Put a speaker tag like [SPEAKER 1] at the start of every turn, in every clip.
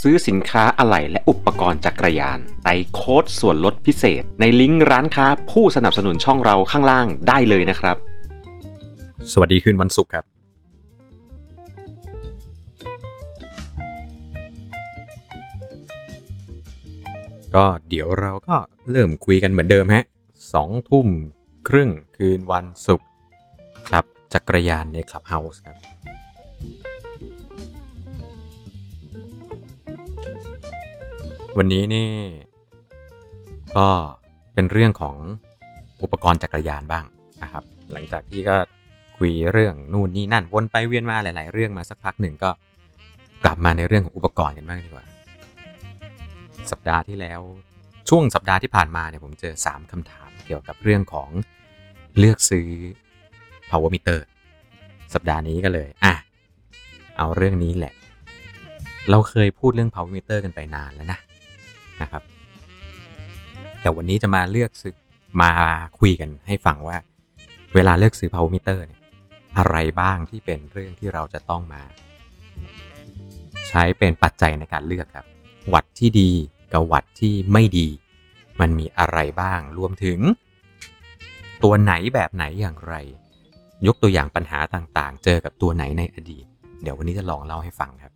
[SPEAKER 1] ซื้อสินค้าอะไหล่และอุปกรณ์จักรยานใส่โค้ดส่วนลดพิเศษ ในลิงก์ร้านค้าผู้สนับสนุนช่องเราข้างล่างได้เลยนะครับ
[SPEAKER 2] สวัสดีคืนวันศุกร์ครับก็เดี๋ยวเราก็เริ่มคุยกันเหมือนเดิมฮะสองทุ่มครึ่งคืนวันศุกร์ครับจักรยานในคลับเฮาส์ครับ วันนี้นี่ ก็เป็นเรื่องของอุปกรณ์จักรยานบ้างนะครับ หลังจากที่ก็คุยเรื่องนู่นนี่นั่นวนไปเวียนมาหลาย ๆ เรื่องมาสักพักหนึ่งก็กลับมาในเรื่องของอุปกรณ์กันบ้างดีกว่า สัปดาห์ที่แล้วช่วงสัปดาห์ที่ผ่านมาเนี่ยผมเจอ 3คำถามเกี่ยวกับเรื่องของเลือกซื้อ power meter สัปดาห์นี้ก็เลยอะเอาเรื่องนี้แหละ เราเคยพูดเรื่อง power meter กันไปนานแล้วนะ นะครับ แต่วันนี้จะมาเลือกซื้อมาคุยกันให้ฟังว่า เวลาเลือกซื้อ power meter เนี่ยอะไรบ้างที่เป็นเรื่องที่เราจะต้องมา ใช้เป็นปัจจัยในการเลือกครับ วัดที่ดีกับวัดที่ไม่ดี มันมีอะไรบ้างรวมถึง ตัวไหนแบบไหนอย่างไร ยกตัวอย่างปัญหาต่างๆ เจอกับตัวไหนในอดีต เดี๋ยววันนี้จะลองเล่าให้ฟังครับ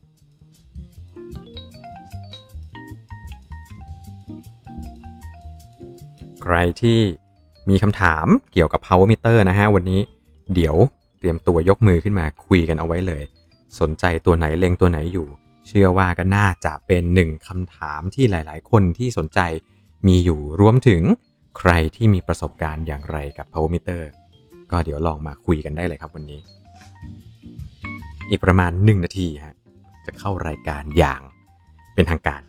[SPEAKER 2] ใครที่มีคำถามเกี่ยวกับ power meter นะฮะ วันนี้เดี๋ยวเตรียมตัวยกมือขึ้นมาคุยกันเอาไว้เลย สนใจตัวไหนเล็งตัวไหนอยู่ เชื่อว่าก็น่าจะเป็นหนึ่งคำถามที่หลาย ๆ คนที่สนใจมีอยู่รวมถึงใครที่มีประสบการณ์อย่างไรกับ power meter ก็เดี๋ยวลองมาคุยกันได้เลยครับวันนี้ อีกประมาณ 1 นาทีฮะจะเข้ารายการอย่างเป็นทางการ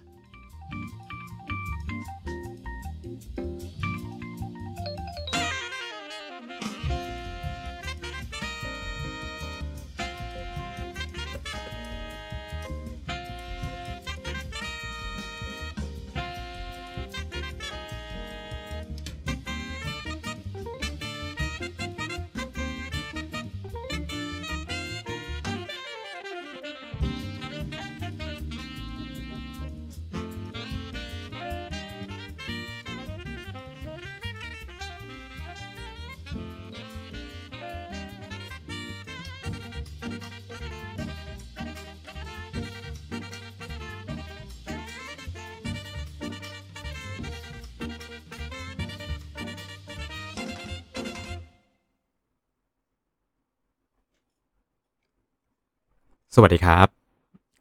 [SPEAKER 2] สวัสดีครับ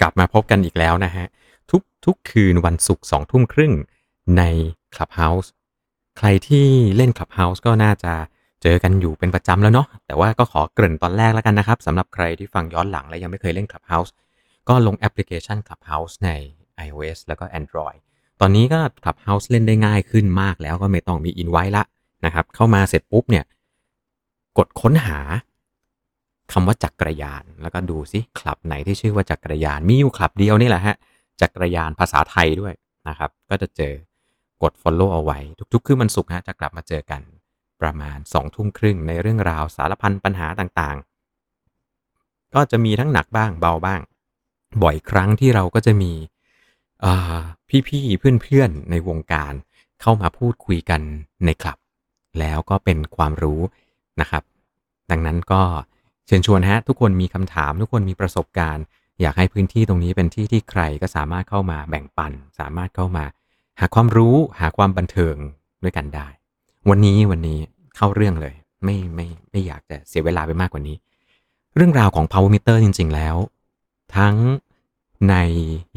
[SPEAKER 2] กลับมาพบกันอีกแล้วนะฮะ ทุกทุกคืนวันศุกร์สองทุ่มครึ่งใน Clubhouse ใครที่เล่น Clubhouse ก็น่าจะเจอกันอยู่เป็นประจำแล้วเนาะแต่ว่าก็ขอเกริ่นตอนแรกแล้วกันนะครับสำหรับใครที่ฟังย้อนหลังและยังไม่เคยเล่น Clubhouse ก็ลงแอปพลิเคชัน Clubhouse ใน iOS แล้วก็ Android ตอนนี้ก็ Clubhouse เล่นได้ง่ายขึ้นมากแล้วก็ไม่ต้องมี invite ละนะครับเข้ามาเสร็จปุ๊บเนี่ยกดค้นหา คำว่าจักรยาน แล้วก็ดูซิคลับไหนที่ชื่อว่าจักรยาน มีอยู่คลับเดียวนี่แหละฮะ จักรยานภาษาไทยด้วยนะครับ ก็จะเจอกด Follow เอาไว้ ทุกๆ คือมันสุกฮะจะกลับมาเจอกันประมาณ2ทุ่มครึ่งในเรื่องราวสารพันปัญหาต่างๆ ก็จะมีทั้งหนักบ้างเบาบ้าง บ่อยครั้งที่เราก็จะมีพี่ๆเพื่อนๆในวงการเข้ามาพูดคุยกันในคลับ แล้วก็เป็นความรู้นะครับ ดังนั้นก็ เชิญชวนฮะทุกคนมีคำถาม ทุกคนมีประสบการณ์ อยากให้พื้นที่ตรงนี้เป็นที่ที่ใครก็สามารถเข้ามาแบ่งปัน สามารถเข้ามา หาความรู้หาความบันเทิงด้วยกันได้ วันนี้วันนี้เข้าเรื่องเลย ไม่ไม่ไม่อยากจะเสียเวลาไปมากกว่านี้ เรื่องราวของ power meter จริง ๆ แล้ว ทั้งใน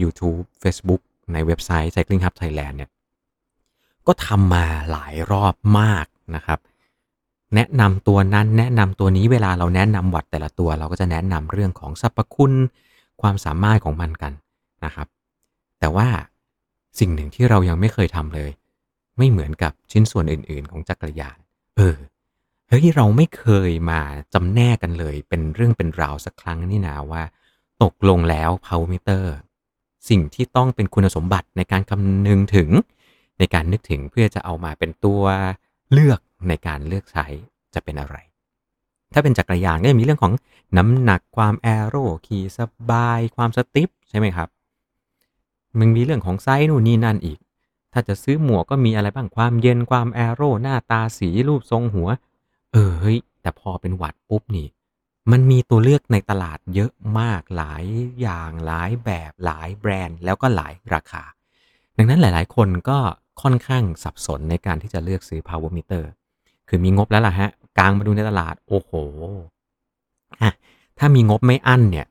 [SPEAKER 2] YouTube Facebook ในเว็บไซต์ Cycling Hub Thailand เนี่ยก็ทำมาหลายรอบมากนะครับ แนะนำตัวนั้นแนะนำตัวนี้เวลาเราแนะนำวัดแต่ละตัว เราก็จะแนะนำเรื่องของสรรพคุณความสามารถของมันกันนะครับ แต่ว่าสิ่งหนึ่งที่เรายังไม่เคยทำเลย ไม่เหมือนกับชิ้นส่วนอื่น ๆ ของจักรยาน เออเฮ้ยเราไม่เคยมาจำแนกกันเลย เป็นเรื่องเป็นราวสักครั้งนี่นาว่า ตกลงแล้ว power meter สิ่งที่ต้องเป็นคุณสมบัติในการคำนึงถึงในการนึกถึงเพื่อจะเอามาเป็นตัวเลือก ในการเลือกใช้จะเป็นอะไร ถ้าเป็นจักรยานก็จะมีเรื่องของน้ำหนักความแอโรขี่สบาย ความสติปใช่ไหมครับ มันมีเรื่องของไซส์นู่นนี่นั่นอีก ถ้าจะซื้อหมวกก็มีอะไรบ้างความเย็นความแอโร่หน้าตาสีรูปทรงหัว เออเฮ้ยแต่พอเป็นวัดปุ๊บนี่ มันมีตัวเลือกในตลาดเยอะมากหลายอย่างหลายแบบหลายแบรนด์แล้วก็หลายราคา ดังนั้นหลาย ๆ คนก็ค่อนข้างสับสนในการที่จะเลือกซื้อ power meter คือมีงบแล้วล่ะฮะกลางมาดูในตลาด โอ้โหอะถ้ามีงบไม่อั้นเนี่ย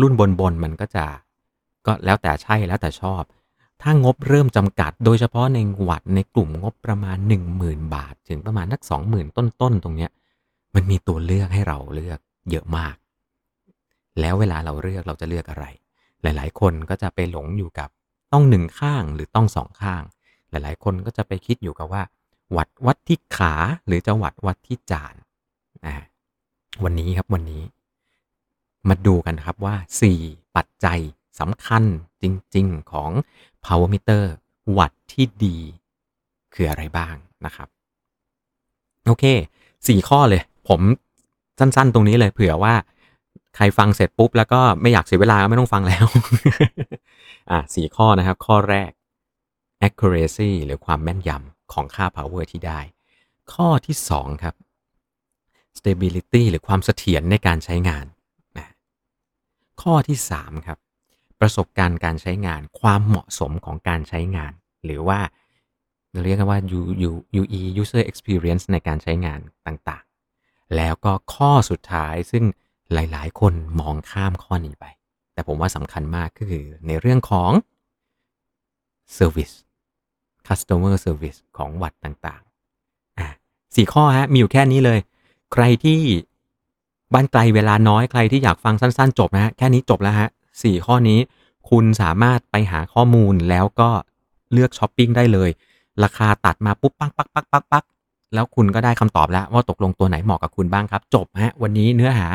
[SPEAKER 2] รุ่นบนบนมันก็จะก็แล้วแต่ใช่แล้วแต่ชอบ ถ้างบเริ่มจำกัด โดยเฉพาะในวัดในกลุ่มงบประมาณ 10,000 บาท ถึงประมาณนัก 20,000 ต้นๆตรงเนี้ย มันมีตัวเลือกให้เราเลือกเยอะมาก แล้วเวลาเราเลือกเราจะเลือกอะไร หลาย ๆ คนก็จะไปหลงอยู่กับต้องหนึ่งข้างหรือต้องสองข้าง หลายๆ คนก็จะไปคิดอยู่กับว่า วัดวัดที่ขาหรือจะวัดวัดที่จานวันนี้ครับวันนี้ มาดูกันครับว่า 4 ปัจจัยสำคัญจริง ๆของ power meter วัดที่ดี คืออะไรบ้างนะครับ โอเค 4 ข้อเลย ผมสั้น ๆ ตรงนี้เลยเผื่อว่าใครฟังเสร็จปุ๊บ แล้วก็ไม่อยากเสียเวลาไม่ต้องฟังแล้ว อะสี่ข้อนะครับ ข้อแรก accuracy หรือความแม่นยำ ของค่า power ที่ได้ ข้อที่ 2 ครับ stability หรือความเสถียรในการใช้งานนะข้อที่ 3 ครับ ประสบการณ์การใช้งาน ความเหมาะสมของการใช้งาน หรือว่าเรียกกันว่า UE user experience ในการใช้งานต่างๆ แล้วก็ข้อสุดท้ายซึ่งหลายๆ คนมองข้ามข้อนี้ไป แต่ผมว่าสำคัญมากก็คือในเรื่องของ service customer service ของวัดต่างๆอะสี่ข้อฮะมีอยู่แค่นี้เลย ใครที่บ้านไกลเวลาน้อยใครที่อยากฟังสั้น ๆ จบนะฮะแค่นี้จบแล้วฮะสี่ข้อนี้คุณสามารถไปหาข้อมูลแล้วก็เลือกช้อปปิ้งได้เลย ราคาตัดมาปุ๊บปักปักปักปักปักแล้วคุณก็ได้คำตอบแล้ว ว่าตกลงตัวไหนเหมาะกับคุณบ้างครับ จบฮะ วันนี้เนื้อหา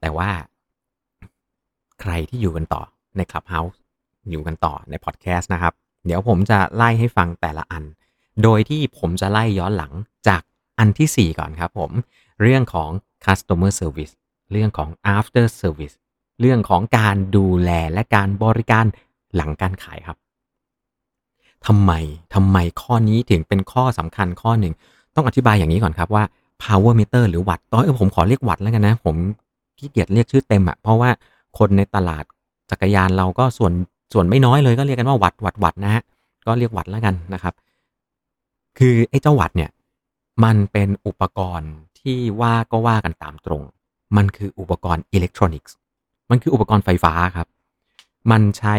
[SPEAKER 2] แต่ว่า ใครที่อยู่กันต่อใน Clubhouse อยู่กันต่อในพอดแคสต์นะครับ เดี๋ยวผมจะไล่ให้ฟังแต่ละอัน โดยที่ผมจะไล่ย้อนหลังจากอันที่ 4 ก่อนครับผม เรื่องของ customer service เรื่องของ after service เรื่องของการดูแลและการบริการหลังการขายครับทำไมทำไมข้อนี้ถึงเป็นข้อสำคัญข้อหนึ่ง ต้องอธิบายอย่างนี้ก่อนครับว่า power meter หรือวัตต์ตอนผมขอเรียกวัตต์แล้วกันนะ ผมขี้เกียจเรียกชื่อเต็มอะเพราะว่าคนในตลาดจักรยานเราก็ส่วน ส่วนไม่น้อยเลยก็เรียกกันว่าวัตต์วัตต์วัตต์นะฮะก็เรียกวัตต์แล้วกันนะครับ คือไอ้เจ้าวัตต์เนี่ยมันเป็นอุปกรณ์ที่ว่าก็ว่ากันตามตรง มันคืออุปกรณ์อิเล็กทรอนิกส์มันคืออุปกรณ์ไฟฟ้าครับ มันใช้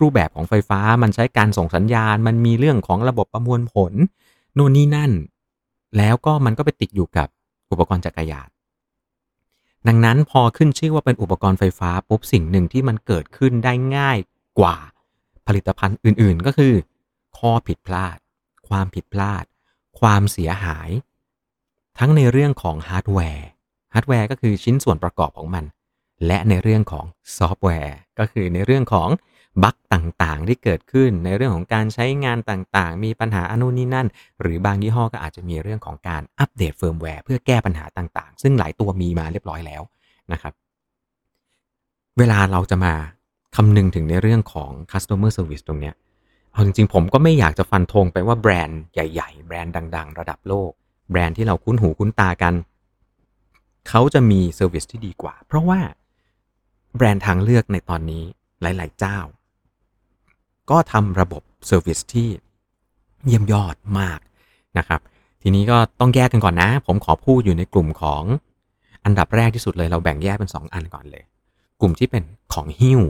[SPEAKER 2] รูปแบบของไฟฟ้า มันใช้การส่งสัญญาณ มันมีเรื่องของระบบประมวลผลนู่นนี่นั่น แล้วก็มันก็ไปติดอยู่กับอุปกรณ์จักรยานดังนั้นพอขึ้นชื่อว่าเป็นอุปกรณ์ไฟฟ้าปุ๊บสิ่งหนึ่งที่มันเกิดขึ้นได้ง่าย กว่าผลิตภัณฑ์อื่นๆ ก็คือ ข้อผิดพลาด ความผิดพลาด ความเสียหาย ทั้งในเรื่องของฮาร์ดแวร์ฮาร์ดแวร์ก็คือชิ้นส่วนประกอบของมัน และในเรื่องของซอฟต์แวร์ก็คือในเรื่องของ bug ต่างๆ ที่เกิดขึ้นในเรื่องของการใช้งานต่างๆ มีปัญหานู่นนี่นั่น หรือบางยี่ห้อก็อาจจะมีเรื่องของการอัปเดตเฟิร์มแวร์เพื่อแก้ปัญหาต่างๆ ซึ่งหลายตัวมีมาเรียบร้อยแล้วนะครับ เวลาเราจะมา คำนึงถึงในเรื่องของ customer service ตรงเนี้ยเอาจริงๆ ผมก็ไม่อยากจะฟันธงไปว่าแบรนด์ใหญ่ๆ แบรนด์ดัง ๆ ระดับโลก แบรนด์ที่เราคุ้นหูคุ้นตากัน เขาจะมี service ที่ดีกว่า เพราะว่าแบรนด์ทางเลือกในตอนนี้หลาย ๆ เจ้า ก็ทำระบบ service ที่เยี่ยมยอดมากนะครับ ทีนี้ก็ต้องแยกกันก่อนนะ ผมขอพูดอยู่ในกลุ่มของอันดับแรกที่สุดเลยเราแบ่งแยกเป็น 2 อันก่อนเลย กลุ่มที่เป็นของหิ้ว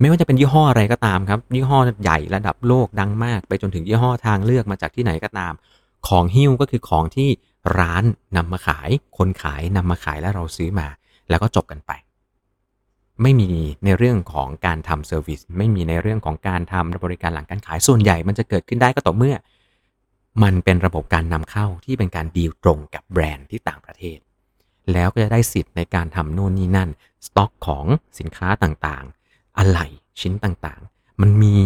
[SPEAKER 2] ไม่ว่าจะเป็นยี่ห้ออะไรก็ตามครับ ยี่ห้อใหญ่ระดับโลกดังมาก ไปจนถึงยี่ห้อทางเลือกมาจากที่ไหนก็ตาม ของหิ้วก็คือของที่ร้านนำมาขาย คนขายนำมาขายแล้วเราซื้อมา แล้วก็จบกันไป ไม่มีในเรื่องของการทำเซอร์วิสไม่มีในเรื่องของการทำบริการหลังการขายส่วนใหญ่ มันจะเกิดขึ้นได้ก็ต่อเมื่อ มันเป็นระบบการนำเข้าที่เป็นการดีลตรงกับแบรนด์ที่ต่างประเทศ แล้วก็จะได้สิทธิ์ในการทำโน่นนี่นั่นสต็อกของสินค้าต่างๆ อะไหล่ชิ้นต่างๆ มันมี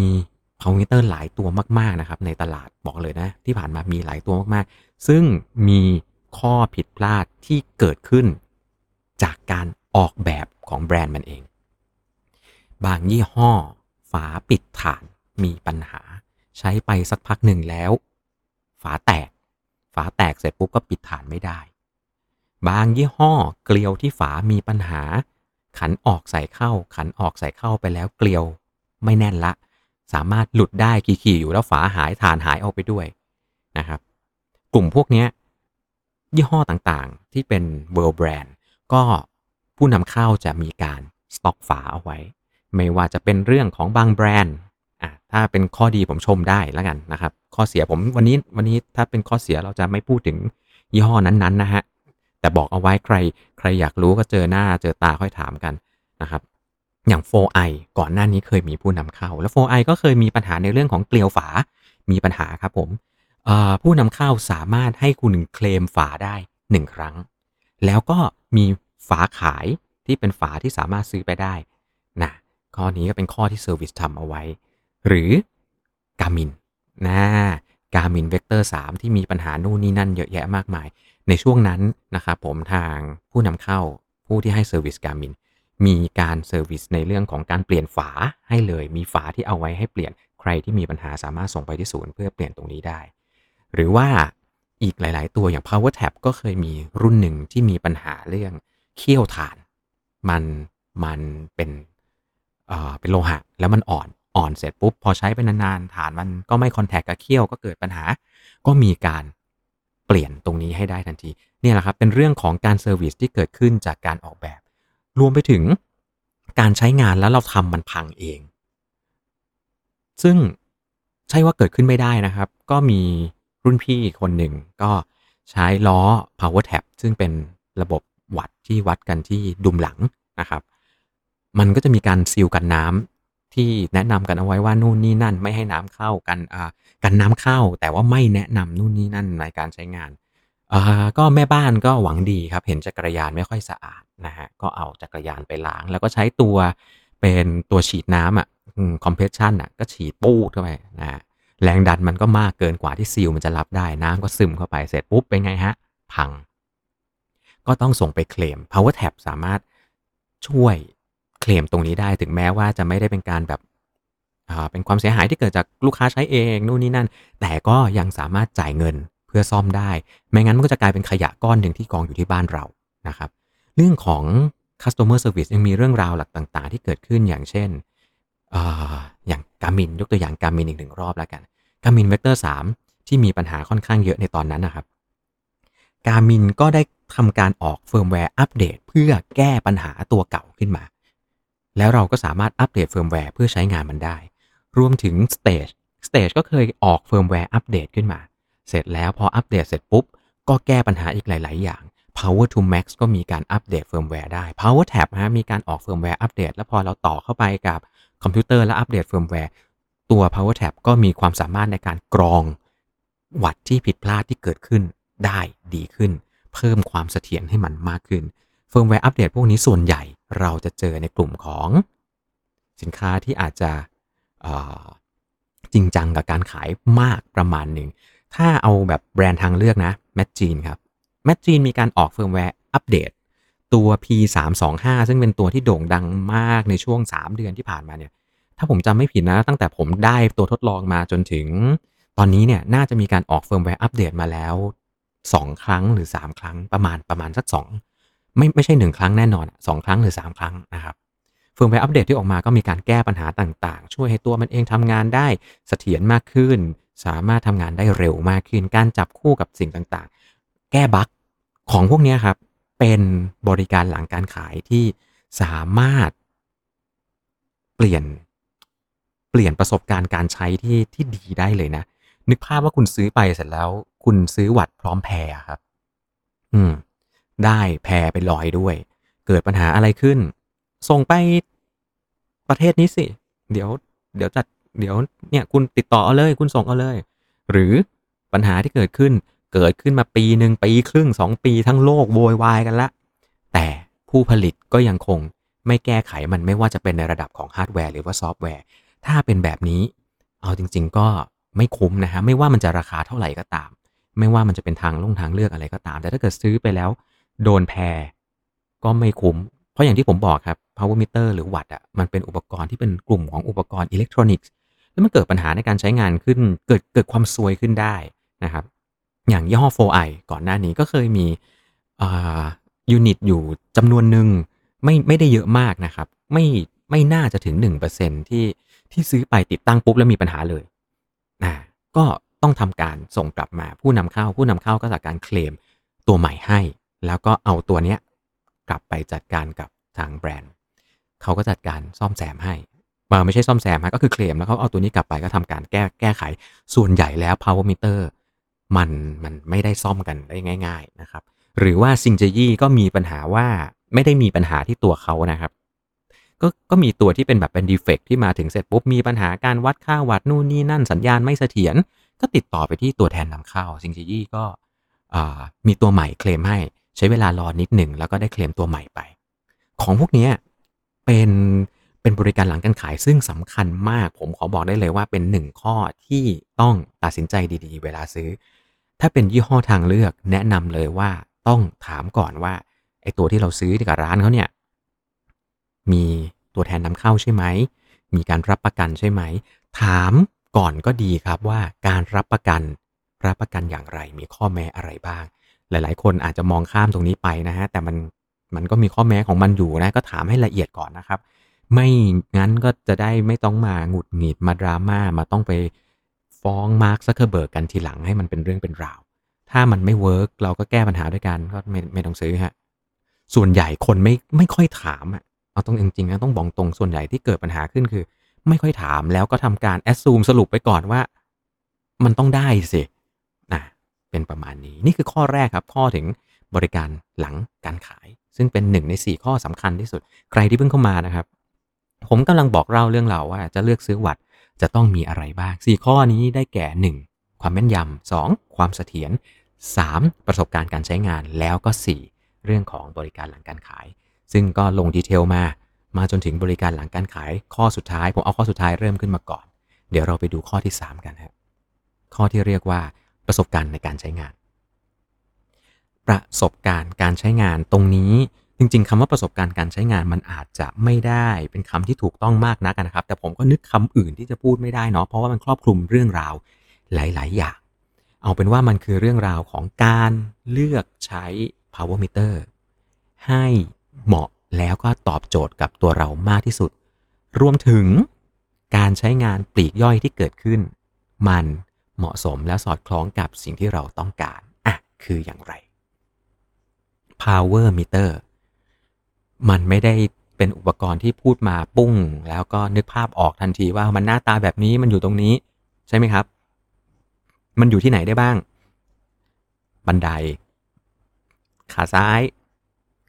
[SPEAKER 2] power หลายตัวมาก ๆ นะครับ ในตลาดบอกเลยนะ ที่ผ่านมามีหลายตัวมากๆ ซึ่งมีข้อผิดพลาดที่เกิดขึ้น จากการออกแบบของแบรนด์มันเอง บางยี่ห้อ ฝาปิดฐานมีปัญหา ใช้ไปสักพักหนึ่งแล้ว ฝาแตก ฝาแตกเสร็จปุ๊บก็ปิดฐานไม่ได้ บางยี่ห้อเกลียวที่ฝามีปัญหา ขันออกใส่เข้า ขันออกใส่เข้าไปแล้วเกลียว ไม่แน่นละ สามารถหลุดได้ขี่ๆอยู่แล้วฝาหายฐานหายออกไปด้วยนะครับ กลุ่มพวกนี้ยยี่ห้อต่างๆที่เป็น world brand ก็ผู้นำเข้าจะมีการสต็อกฝาเอาไว้ ไม่ว่าจะเป็นเรื่องของบางแบรนด์อะถ้าเป็นข้อดีผมชมได้แล้วกันนะครับ ข้อเสียผมวันนี้วันนี้ถ้าเป็นข้อเสียเราจะไม่พูดถึงยี่ห้อนั้นๆนะฮะ แต่บอกเอาไว้ใครใครอยากรู้ก็เจอหน้าเจอตาค่อยถามกันนะครับ อย่าง 4i ก่อนหน้านี้เคยมีผู้นำเข้า แล้ว 4i ก็เคยมีปัญหาในเรื่องของเกลียวฝา มีปัญหาครับผมผู้นำเข้าสามารถให้คุณเคลมฝาได้ 1 ครั้ง แล้วก็มีฝาถ่านที่เป็นฝาที่สามารถซื้อไปได้นะข้อนี้ก็เป็นข้อที่ service ทำเอาไว้ หรือ Garmin นะ Garmin Vector 3 ที่มีปัญหานู่นนี่นั่นเยอะแยะมากมาย ในช่วงนั้นนะครับผมทางผู้นำเข้าผู้ที่ให้เซอร์วิส Garmin มีการ service ในเรื่องของการเปลี่ยนฝาให้เลย มีฝาที่เอาไว้ให้เปลี่ยนใครที่มีปัญหาสามารถส่งไปที่ศูนย์เพื่อเปลี่ยนตรงนี้ได้ หรือว่าอีกหลาย ๆ ตัวอย่าง PowerTap ก็เคยมีรุ่นหนึ่งที่มีปัญหาเรื่องเขี้ยวถ่าน มันมันเป็นเอ่อเป็นโลหะแล้วมันอ่อน อ่อนเสร็จปุ๊บพอใช้ไปนานๆถ่านมันก็ไม่ contact กับเขี้ยวก็เกิดปัญหา ก็มีการเปลี่ยนตรงนี้ให้ได้ทันทีนี่แหละครับเป็นเรื่องของการ service ที่เกิดขึ้นจากการออกแบบ รวมไปถึงการใช้งานแล้วเราทำมันพังเอง ซึ่งใช่ว่าเกิดขึ้นไม่ได้นะครับ ก็มีรุ่นพี่คนหนึ่งก็ใช้ล้อ power tab ซึ่งเป็นระบบวัดที่วัดกันที่ดุมหลังนะครับ มันก็จะมีการซีลกันน้ำ ที่แนะนำกันเอาไว้ว่านู่นนี่นั่นไม่ให้น้ำเข้ากันอ่ากันน้ำเข้า แต่ว่าไม่แนะนำนู่นนี่นั่นในการใช้งานอ่าก็แม่บ้านก็หวังดีครับ เห็นจักรยานไม่ค่อยสะอาดนะฮะก็เอาจักรยานไปล้าง แล้วก็ใช้ตัวเป็นตัวฉีดน้ำอะคอมเพรสชันอะก็ฉีดปูดเข้าไปนะฮะแรงดันมันก็มากเกินกว่าที่ซีลมันจะรับได้น้ำก็ซึมเข้าไปเสร็จปุ๊บเป็นไงฮะ พัง ก็ต้องส่งไปเคลม Power Tab สามารถช่วย ลมตรงนี้ได้ถึงแม้ว่าจะไม่ได้เป็นการแบบเป็นความเสียหายที่เกิดจากลูกค้าใช้เองนู่นนี่นั่น แต่ก็ยังสามารถจ่ายเงินเพื่อซ่อมได้ ไม่งั้นมันก็จะกลายเป็นขยะก้อนหนึ่งที่กองอยู่ที่บ้านเรานะครับ เรื่องของ customer service ยังมีเรื่องราวหลักต่าง ๆ ที่เกิดขึ้นอย่างเช่นอย่าง Garmin ยกตัวอย่าง Garmin อีกหนึ่งรอบแล้วกัน Garmin Vector 3ที่มีปัญหาค่อนข้างเยอะในตอนนั้นนะครับ Garmin ก็ได้ทำการออกเฟิร์มแวร์อัปเดตเพื่อแก้ปัญหาตัวเก่าขึ้นมา แล้วเราก็สามารถอัปเดตเฟิร์มแวร์เพื่อใช้งานมันได้ รวมถึง Stages Stages ก็เคยออกเฟิร์มแวร์อัปเดตขึ้นมา เสร็จแล้วพออัปเดตเสร็จปุ๊บ ก็แก้ปัญหาอีกหลาย ๆ อย่าง Power2Max ก็มีการอัปเดตเฟิร์มแวร์ได้ Power Tab ฮะมีการออกเฟิร์มแวร์อัปเดต แล้วพอเราต่อเข้าไปกับคอมพิวเตอร์และอัปเดตเฟิร์มแวร์ตัว PowerTap ก็มีความสามารถในการกรองวัตต์ที่ผิดพลาดที่เกิดขึ้นได้ดีขึ้น เพิ่มความเสถียรให้มันมากขึ้น เฟิร์มแวร์อัปเดตพวกนี้ส่วนใหญ่ เราจะเจอในกลุ่มของสินค้าที่อาจจะจริงจังกับการขายมากประมาณหนึ่ง ถ้าเอาแบบแบรนด์ทางเลือกนะ Magene ครับ Magene มีการออกเฟิร์มแวร์อัปเดต ตัว P325 ซึ่งเป็นตัวที่โด่งดังมากในช่วง 3 เดือนที่ผ่านมาเนี่ย ถ้าผมจำไม่ผิดนะ ตั้งแต่ผมได้ตัวทดลองมาจนถึง ตอนนี้เนี่ยน่าจะมีการออกเฟิร์มแวร์อัปเดตมาแล้ว 2 ครั้งหรือ 3 ครั้งประมาณประมาณสัก2 ไม่ไม่ใช่1ครั้งแน่นอน2ครั้งหรือ3ครั้งนะครับเฟิร์มแวร์อัปเดตที่ออกมาก็มีการแก้ปัญหาต่างๆ ช่วยให้ตัวมันเองทำงานได้เสถียรมากขึ้น สามารถทำงานได้เร็วมากขึ้น การจับคู่กับสิ่งต่างๆ แก้บั๊กของพวกนี้ครับ เป็นบริการหลังการขายที่สามารถ เปลี่ยนเปลี่ยนประสบการณ์การใช้ที่ที่ดีได้เลยนะ นึกภาพว่าคุณซื้อไปเสร็จแล้ว คุณซื้อวัตต์พร้อมแพครับ อืม ได้แพไปลอยด้วย เกิดปัญหาอะไรขึ้น ส่งไปประเทศนี้สิ เดี๋ยว เดี๋ยวจัด เดี๋ยวเนี่ยคุณติดต่อเอาเลย คุณส่งเอาเลย หรือปัญหาที่เกิดขึ้น เกิดขึ้นมาปีหนึ่งปีครึ่งสองปีทั้งโลกโวยวายกันละ แต่ผู้ผลิตก็ยังคงไม่แก้ไขมันไม่ว่าจะเป็นในระดับของฮาร์ดแวร์หรือว่าซอฟต์แวร์ ถ้าเป็นแบบนี้ เอาจริง ๆ ก็ไม่คุ้มนะฮะ ไม่ว่ามันจะราคาเท่าไหร่ก็ตาม ไม่ว่ามันจะเป็นทางลงทางเลือกอะไรก็ตาม แต่ถ้าเกิดซื้อไปแล้ว โดนแพรก็ไม่คุ้ม เพราะอย่างที่ผมบอกครับ power meter หรือวัตต์อะมันเป็นอุปกรณ์ที่เป็นกลุ่มของอุปกรณ์อิเล็กทรอนิกส์แล้วมันเกิดปัญหาในการใช้งานขึ้น เกิดเกิดความซวยขึ้นได้นะครับ อย่างยี่ห้อ 4i ก่อนหน้านี้ก็เคยมียูนิตอยู่จำนวนหนึ่งไม่ไม่ได้เยอะมากนะครับ ไม่ไม่น่าจะถึง 1%ที่ที่ซื้อไปติดตั้งปุ๊บแล้วมีปัญหาเลยนะก็ต้องทำการส่งกลับมาผู้นำเข้า ผู้นำเข้าก็จัดการเคลมตัวใหม่ให้ แล้วก็เอาตัวเนี้ยกลับไปจัดการกับทางแบรนด์ เขาก็จัดการซ่อมแซมให้มาไม่ใช่ซ่อมแซมฮะก็คือเคลมแล้วเขาเอาตัวนี้กลับไปก็ทำการแก้แก้ไข ส่วนใหญ่แล้ว power meter มันมันไม่ได้ซ่อมกันได้ง่าย ๆนะครับ หรือว่าซิงเจยี่ก็มีปัญหาว่าไม่ได้มีปัญหาที่ตัวเขานะครับ ก็ก็มีตัวที่เป็นแบบเป็นดีเฟกที่มาถึงเสร็จปุ๊บมีปัญหาการวัดค่าวัดนู่นนี่นั่นสัญญาณไม่เสถียรก็ติดต่อไปที่ตัวแทนนำเข้าซิงเจยี่ก็มีตัวใหม่เคลมให้ ใช้เวลารอนิดหนึ่งแล้วก็ได้เคลมตัวใหม่ไป ของพวกนี้เป็นเป็นบริการหลังการขายซึ่งสำคัญมาก ผมขอบอกได้เลยว่าเป็นหนึ่งข้อที่ต้องตัดสินใจดีๆ เวลาซื้อ ถ้าเป็นยี่ห้อทางเลือกแนะนำเลยว่าต้องถามก่อนว่าไอตัวที่เราซื้อกับร้านเขาเนี่ยมีตัวแทนนำเข้าใช่ไหม มีการรับประกันใช่ไหม ถามก่อนก็ดีครับว่าการรับประกันรับประกันอย่างไร มีข้อแม้อะไรบ้าง หลาย ๆ คนอาจจะมองข้ามตรงนี้ไปนะฮะแต่มันมันก็มีข้อแม้ของมันอยู่นะก็ถามให้ละเอียดก่อนนะครับ ไม่งั้นก็จะได้ไม่ต้องมาหงุดหงิดมาดราม่ามาต้องไปฟ้องมาร์คซักเคอร์เบิร์กกันทีหลังให้มันเป็นเรื่องเป็นราว ถ้ามันไม่ work เราก็แก้ปัญหาด้วยกันก็ไม่ไม่ต้องซื้อฮะส่วนใหญ่คนไม่ไม่ค่อยถามอะเอาตรงจริงๆนะต้องบอกตรงส่วนใหญ่ที่เกิดปัญหาขึ้นคือ ไม่ค่อยถามแล้วก็ทำการแอดซูมสรุปไปก่อนว่า มันต้องได้สินะ เป็นประมาณนี้ นี่คือข้อแรกครับ ข้อถึงบริการหลังการขาย ซึ่งเป็นหนึ่งใน 4 ข้อสำคัญที่สุด ใครที่เพิ่งเข้ามานะครับ ผมกำลังบอกเล่าเรื่องเราว่าจะเลือกซื้อวัดจะต้องมีอะไรบ้าง 4 ข้อนี้ได้แก่ 1. ความแม่นยำ 2. ความเสถียร 3. ประสบการณ์การใช้งานแล้วก็ 4. เรื่องของบริการหลังการขาย ซึ่งก็ลงดีเทลมา มาจนถึงบริการหลังการขาย ข้อสุดท้าย ผมเอาข้อสุดท้ายเริ่มขึ้นมาก่อน เดี๋ยวเราไปดูข้อที่ 3 กันครับข้อที่เรียกว่า ประสบการณ์ในการใช้งาน ประสบการณ์การใช้งานตรงนี้จริง ๆคำว่าประสบการณ์การใช้งานมันอาจจะไม่ได้เป็นคำที่ถูกต้องมากนักนะครับ แต่ผมก็นึกคำอื่นที่จะพูดไม่ได้เนาะเพราะว่ามันครอบคลุมเรื่องราวหลาย ๆ อย่าง เอาเป็นว่ามันคือเรื่องราวของการเลือกใช้ power meter ให้เหมาะแล้วก็ตอบโจทย์กับตัวเรามากที่สุด รวมถึงการใช้งานปลีกย่อยที่เกิดขึ้น มัน เหมาะสมและสอดคล้องกับสิ่งที่เราต้องการอะคืออย่างไร power meter มันไม่ได้เป็นอุปกรณ์ที่พูดมาปุ้ง แล้วก็นึกภาพออกทันทีว่ามันหน้าตาแบบนี้มันอยู่ตรงนี้ ใช่ไหมครับ มันอยู่ที่ไหนได้บ้าง บันได ขาซ้าย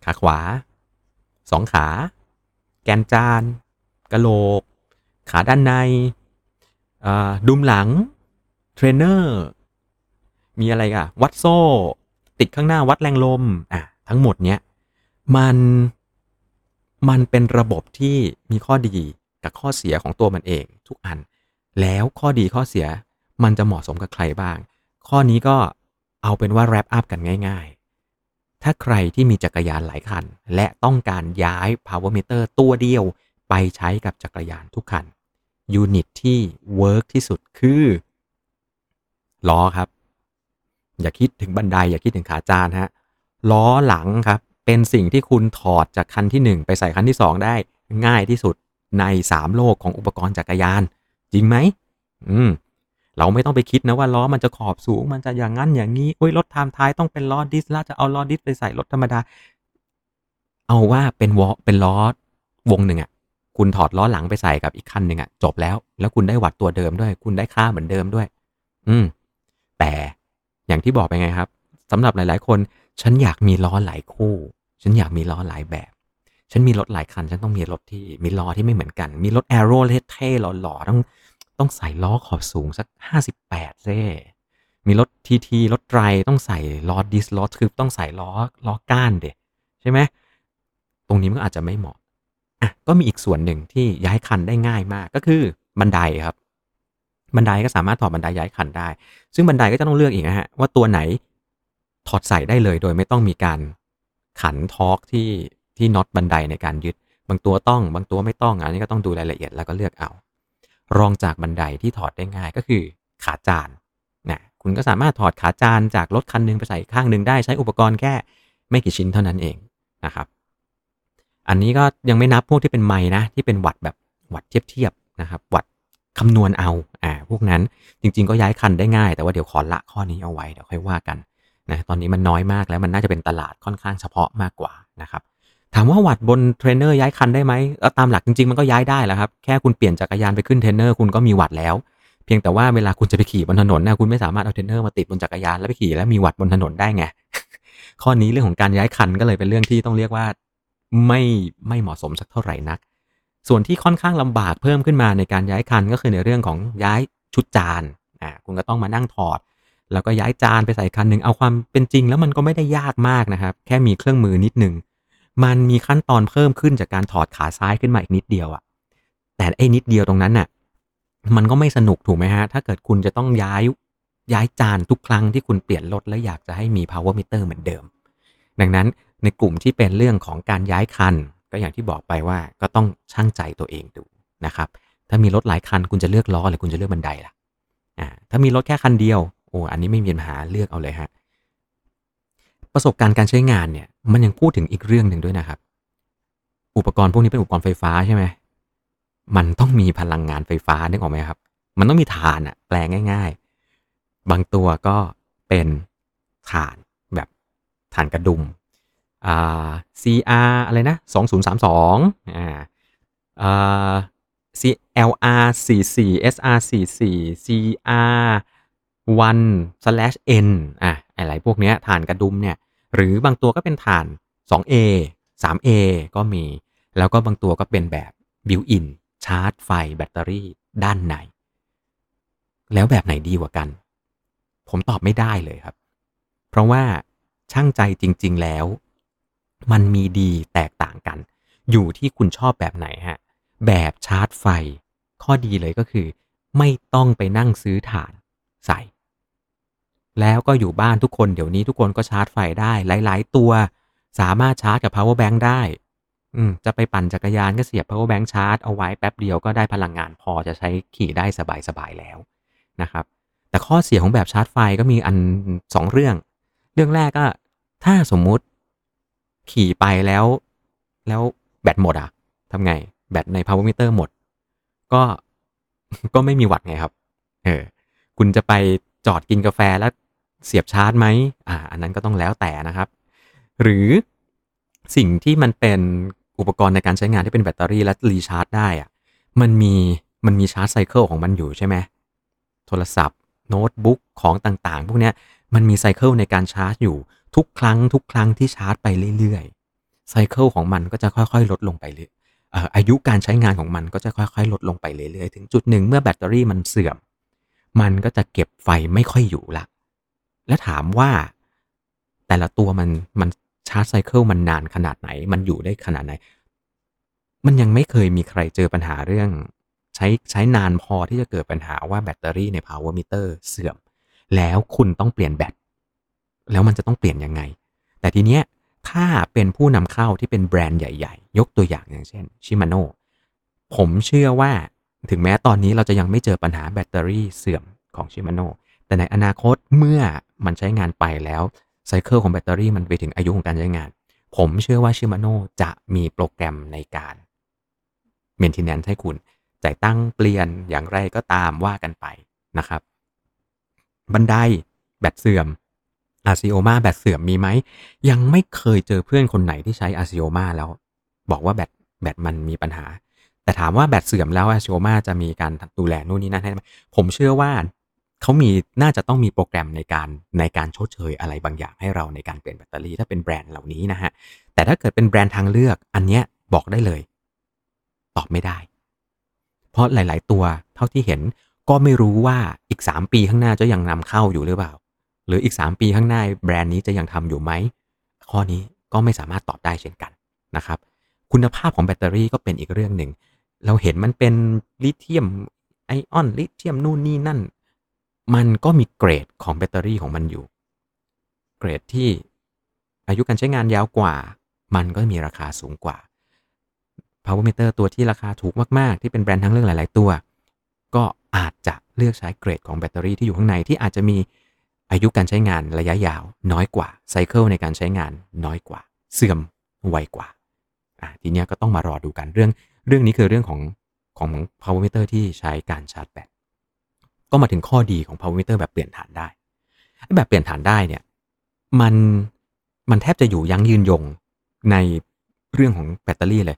[SPEAKER 2] ขาขวา สองขา แกนจานกะโหลก ขาด้านในดุมหลัง เทรนเนอร์มีอะไรอะ วัตต์โซ่ ติดข้างหน้าวัดแรงลม อะ ทั้งหมดเนี้ยมันมันเป็นระบบที่มีข้อดีกับข้อเสียของตัวมันเองทุกอัน แล้วข้อดีข้อเสียมันจะเหมาะสมกับใครบ้าง ข้อนี้ก็เอาเป็นว่า wrap up กันง่าย ๆ ถ้าใครที่มีจักรยานหลายคัน และต้องการย้าย power meter ตัวเดียว ไปใช้กับจักรยานทุกคัน unit ที่ work ที่สุดคือ ล้อครับ อย่าคิดถึงบันไดอย่าคิดถึงขาจานฮะล้อหลังครับ เป็นสิ่งที่คุณถอดจากคันที่ 1 ไปใส่คันที่ 2 ได้ง่ายที่สุดใน 3 โลกของอุปกรณ์จักรยาน จริงไหมอืมเราไม่ต้องไปคิดนะว่าล้อมันจะขอบสูง มันจะอย่างนั้นอย่างนี้โอ้ยรถทามท้ายต้องเป็นล้อดิสแล้วจะเอาล้อดิสไปใส่รถธรรมดา เอาว่าเป็นวอเป็นล้อวงหนึ่งอะ่ะ คุณถอดล้อหลังไปใส่กับอีกคันหนึ่งอะ่ะจบแล้ว แล้วคุณได้วัดตัวเดิมด้วย คุณได้ค่าเหมือนเดิมด้วย อืม แต่อย่างที่บอกไปไงครับสำหรับหลาย ๆ คน ฉันอยากมีล้อหลายคู่ ฉันอยากมีล้อหลายแบบ ฉันมีรถหลายคัน ฉันต้องมีรถที่มีล้อที่ไม่เหมือนกัน มีรถแอโร่เท่ๆหล่อๆต้องต้องใส่ล้อขอบสูงสักห้าสิบแปดเซ่มีรถทีทีรถไตรต้องใส่ล้อดิสล้อคือต้องใส่ล้อล้อก้านเด็ใช่ไหมตรงนี้มันก็อาจจะไม่เหมาะอะก็มีอีกส่วนหนึ่งที่ย้ายคันได้ง่ายมากก็คือบันไดครับ บันไดก็สามารถถอดบันไดย้ายคันได้ ซึ่งบันไดก็จะต้องเลือกอีกนะฮะว่าตัวไหนถอดใส่ได้เลยโดยไม่ต้องมีการขันทอร์กที่ที่น็อตบันไดในการยึด บางตัวต้อง บางตัวไม่ต้อง อันนี้ก็ต้องดูรายละเอียดแล้วก็เลือกเอา รองจากบันไดที่ถอดได้ง่ายก็คือขาจานนะคุณก็สามารถถอดขาจานจากรถคันหนึงไปใส่ข้างหนึ่งได้ใช้อุปกรณ์แค่ไม่กี่ชิ้นเท่านั้นเองนะครับ อันนี้ก็ยังไม่นับพวกที่เป็นไม้นะที่เป็นวัดแบบวัดเทียบเทียบๆนะครับวัด คำนวณเอาอ่าพวกนั้นจริง ๆ ก็ย้ายคันได้ง่าย แต่ว่าเดี๋ยวขอละข้อนี้เอาไว้เดี๋ยวค่อยว่ากันนะตอนนี้มันน้อยมากแล้วมันน่าจะเป็นตลาดค่อนข้างเฉพาะมากกว่านะครับถามว่าวัตต์บนเทรนเนอร์ย้ายคันได้ไหมเออตามหลักจริง ๆ มันก็ย้ายได้แหละครับแค่คุณเปลี่ยนจักรยานไปขึ้นเทรนเนอร์คุณก็มีวัตต์แล้ว เพียงแต่ว่าเวลาคุณจะไปขี่บนถนนนะคุณไม่สามารถเอาเทรนเนอร์มาติดบนจักรยานแล้วไปขี่แล้วมีวัตต์บนถนนได้ไงข้อนี้เรื่องของการย้ายคันก็เลยเป็นเรื่องที่ต้องเรียกว่าไม่ไม่เหมาะสมสักเท่าไหร่นัก ส่วนที่ค่อนข้างลำบากเพิ่มขึ้นมาในการย้ายคันก็คือในเรื่องของย้ายชุดจานอ่าคุณก็ต้องมานั่งถอด แล้วก็ย้ายจานไปใส่คันหนึ่งเอาความเป็นจริง แล้วมันก็ไม่ได้ยากมากนะครับ แค่มีเครื่องมือนิดหนึ่งมันมีขั้นตอนเพิ่มขึ้นจากการถอดขาซ้ายขึ้นมาอีกนิดเดียวอะแต่ไอ้นิดเดียวตรงนั้นน่ะมันก็ไม่สนุกถูกไหมฮะ ถ้าเกิดคุณจะต้องย้ายย้ายจานทุกครั้งที่คุณเปลี่ยนรถและอยากจะให้มี power meter เหมือนเดิม ดังนั้นในกลุ่มที่เป็นเรื่องของการย้ายคัน ก็อย่างที่บอกไปว่าก็ต้องช่างใจตัวเองดูนะครับ ถ้ามีรถหลายคันคุณจะเลือกล้อหรือคุณจะเลือกบันไดล่ะอ่าถ้ามีรถแค่คันเดียวโอ้อันนี้ไม่มีปัญหาเลือกเอาเลยฮะประสบการณ์การใช้งานเนี่ยมันยังพูดถึงอีกเรื่องหนึ่งด้วยนะครับ อุปกรณ์พวกนี้เป็นอุปกรณ์ไฟฟ้าใช่ไหมมันต้องมีพลังงานไฟฟ้านึกออกไหมครับ มันต้องมีถ่านอะแปลงง่าย ๆ บางตัวก็เป็นถ่านแบบถ่านกระดุม อ่า CR อะไรนะ 2032อ่าอ่า CLR 44 SR 44 CR 1 slash n อะอะไรพวกเนี้ยถ่านกระดุมเนี่ย หรือบางตัวก็เป็นถ่าน 2A 3A ก็มี แล้วก็บางตัวก็เป็นแบบ built-in ชาร์จไฟแบตเตอรี่ด้านใน แล้วแบบไหนดีกว่ากัน ผมตอบไม่ได้เลยครับ เพราะว่าชั่งใจจริง ๆ แล้ว มันมีดีแตกต่างกัน อยู่ที่คุณชอบแบบไหนฮะ แบบชาร์จไฟ ข้อดีเลยก็คือ ไม่ต้องไปนั่งซื้อถ่านใส่ แล้วก็อยู่บ้านทุกคนเดี๋ยวนี้ทุกคนก็ชาร์จไฟได้ หลาย ๆ ตัว สามารถชาร์จกับ power bank ได้ อืมจะไปปั่นจักรยานก็เสียบ power bank ชาร์จเอาไว้แป๊บเดียวก็ได้พลังงานพอจะใช้ขี่ได้สบายๆแล้วนะครับ แต่ข้อเสียของแบบชาร์จไฟก็มีอันสองเรื่อง เรื่องแรกก็ถ้าสมมุติ ขี่ไปแล้ว แล้วแบตหมดอะทำไง แบตใน power meter หมด ก็ก็ไม่มีวัตต์ไงครับ เออ คุณจะไปจอดกินกาแฟแล้วเสียบชาร์จไหมอ่า อันนั้นก็ต้องแล้วแต่นะครับ หรือสิ่งที่มันเป็นอุปกรณ์ในการใช้งานที่เป็นแบตเตอรี่และ recharge ได้อะมันมีมันมี charge cycle ของมันอยู่ใช่ไหมโทรศัพท์ โน้ตบุ๊กของต่างๆ พวกเนี้ยมันมี cycle ในการชาร์จอยู่ ทุกครั้งทุกครั้งที่ชาร์จไปเรื่อยๆ cycle ของมันก็จะค่อยๆ ลดลงไปเรื่อยเอ่ออายุการใช้งานของมันก็จะค่อยๆ ลดลงไปเรื่อยๆ ถึงจุดหนึ่งเมื่อแบตเตอรี่มันเสื่อม มันก็จะเก็บไฟไม่ค่อยอยู่ละ และถามว่าแต่ละตัวมันมันชาร์จไซเคิลมันนานขนาดไหน มันอยู่ได้ขนาดไหน มันยังไม่เคยมีใครเจอปัญหาเรื่อง ใช้ใช้นานพอที่จะเกิดปัญหาว่าแบตเตอรี่ใน power meter เสื่อม แล้วคุณต้องเปลี่ยนแบต แล้วมันจะต้องเปลี่ยนยังไง แต่ทีเนี้ยถ้าเป็นผู้นำเข้าที่เป็นแบรนด์ใหญ่ ๆ ยกตัวอย่างอย่างเช่นชิมาโน่ผมเชื่อว่าถึงแม้ตอนนี้เราจะยังไม่เจอปัญหาแบตเตอรี่เสื่อมของชิมาโน่แต่ในอนาคตเมื่อมันใช้งานไปแล้ว cycle ของแบตเตอรี่มันไปถึงอายุของการใช้งาน ผมเชื่อว่าชิมาโน่จะมีโปรแกรมในการ maintenance ให้คุณจ่ายตังค์เปลี่ยนอย่างไรก็ตามว่ากันไปนะครับ บันไดแบตเสื่อม อาซิโอมาแบตเสื่อมมีไหม ยังไม่เคยเจอเพื่อนคนไหนที่ใช้อาซิโอมาแล้ว บอกว่าแบตแบตมันมีปัญหา แต่ถามว่าแบตเสื่อมแล้วอาซิโอมาจะมีการดูแลนู่นนี่นั่นให้ไหมผมเชื่อว่าเขามีน่าจะต้องมีโปรแกรมในการในการชดเชยอะไรบางอย่างให้เราในการเปลี่ยนแบตเตอรี่ถ้าเป็นแบรนด์เหล่านี้นะฮะแต่ถ้าเกิดเป็นแบรนด์ทางเลือก อันเนี้ยบอกได้เลย ตอบไม่ได้ เพราะหลาย ๆ ตัวเท่าที่เห็นก็ไม่รู้ว่าอีก 3 ปีข้างหน้าจะยังนำเข้าอยู่หรือเปล่า หรืออีก 3 ปีข้างหน้าแบรนด์นี้จะยังทำอยู่ไหม ข้อนี้ก็ไม่สามารถตอบได้เช่นกันนะครับ คุณภาพของแบตเตอรี่ก็เป็นอีกเรื่องหนึ่ง เราเห็นมันเป็นลิเธียมไอออนลิเธียมนู่นนี่นั่น มันก็มีเกรดของแบตเตอรี่ของมันอยู่ เกรดที่อายุการใช้งานยาวกว่า มันก็มีราคาสูงกว่า power meter ตัวที่ราคาถูกมาก ๆ ที่เป็นแบรนด์ทั้งเรื่องหลาย ๆ ตัว ก็อาจจะเลือกใช้เกรดของแบตเตอรี่ที่อยู่ข้างในที่อาจจะมี อายุการใช้งานระยะยาวน้อยกว่าไซเคิลในการใช้งานน้อยกว่า เสื่อมไวกว่าอะทีเนี้ยก็ต้องมารอดูกันเรื่องเรื่องนี้คือเรื่องของของ power meter ที่ใช้การชาร์จแบตก็มาถึงข้อดีของ power meter แบบเปลี่ยนฐานได้ แบบเปลี่ยนฐานได้เนี่ยมันมันแทบจะอยู่ยั้งยืนยงในเรื่องของแบตเตอรี่เลย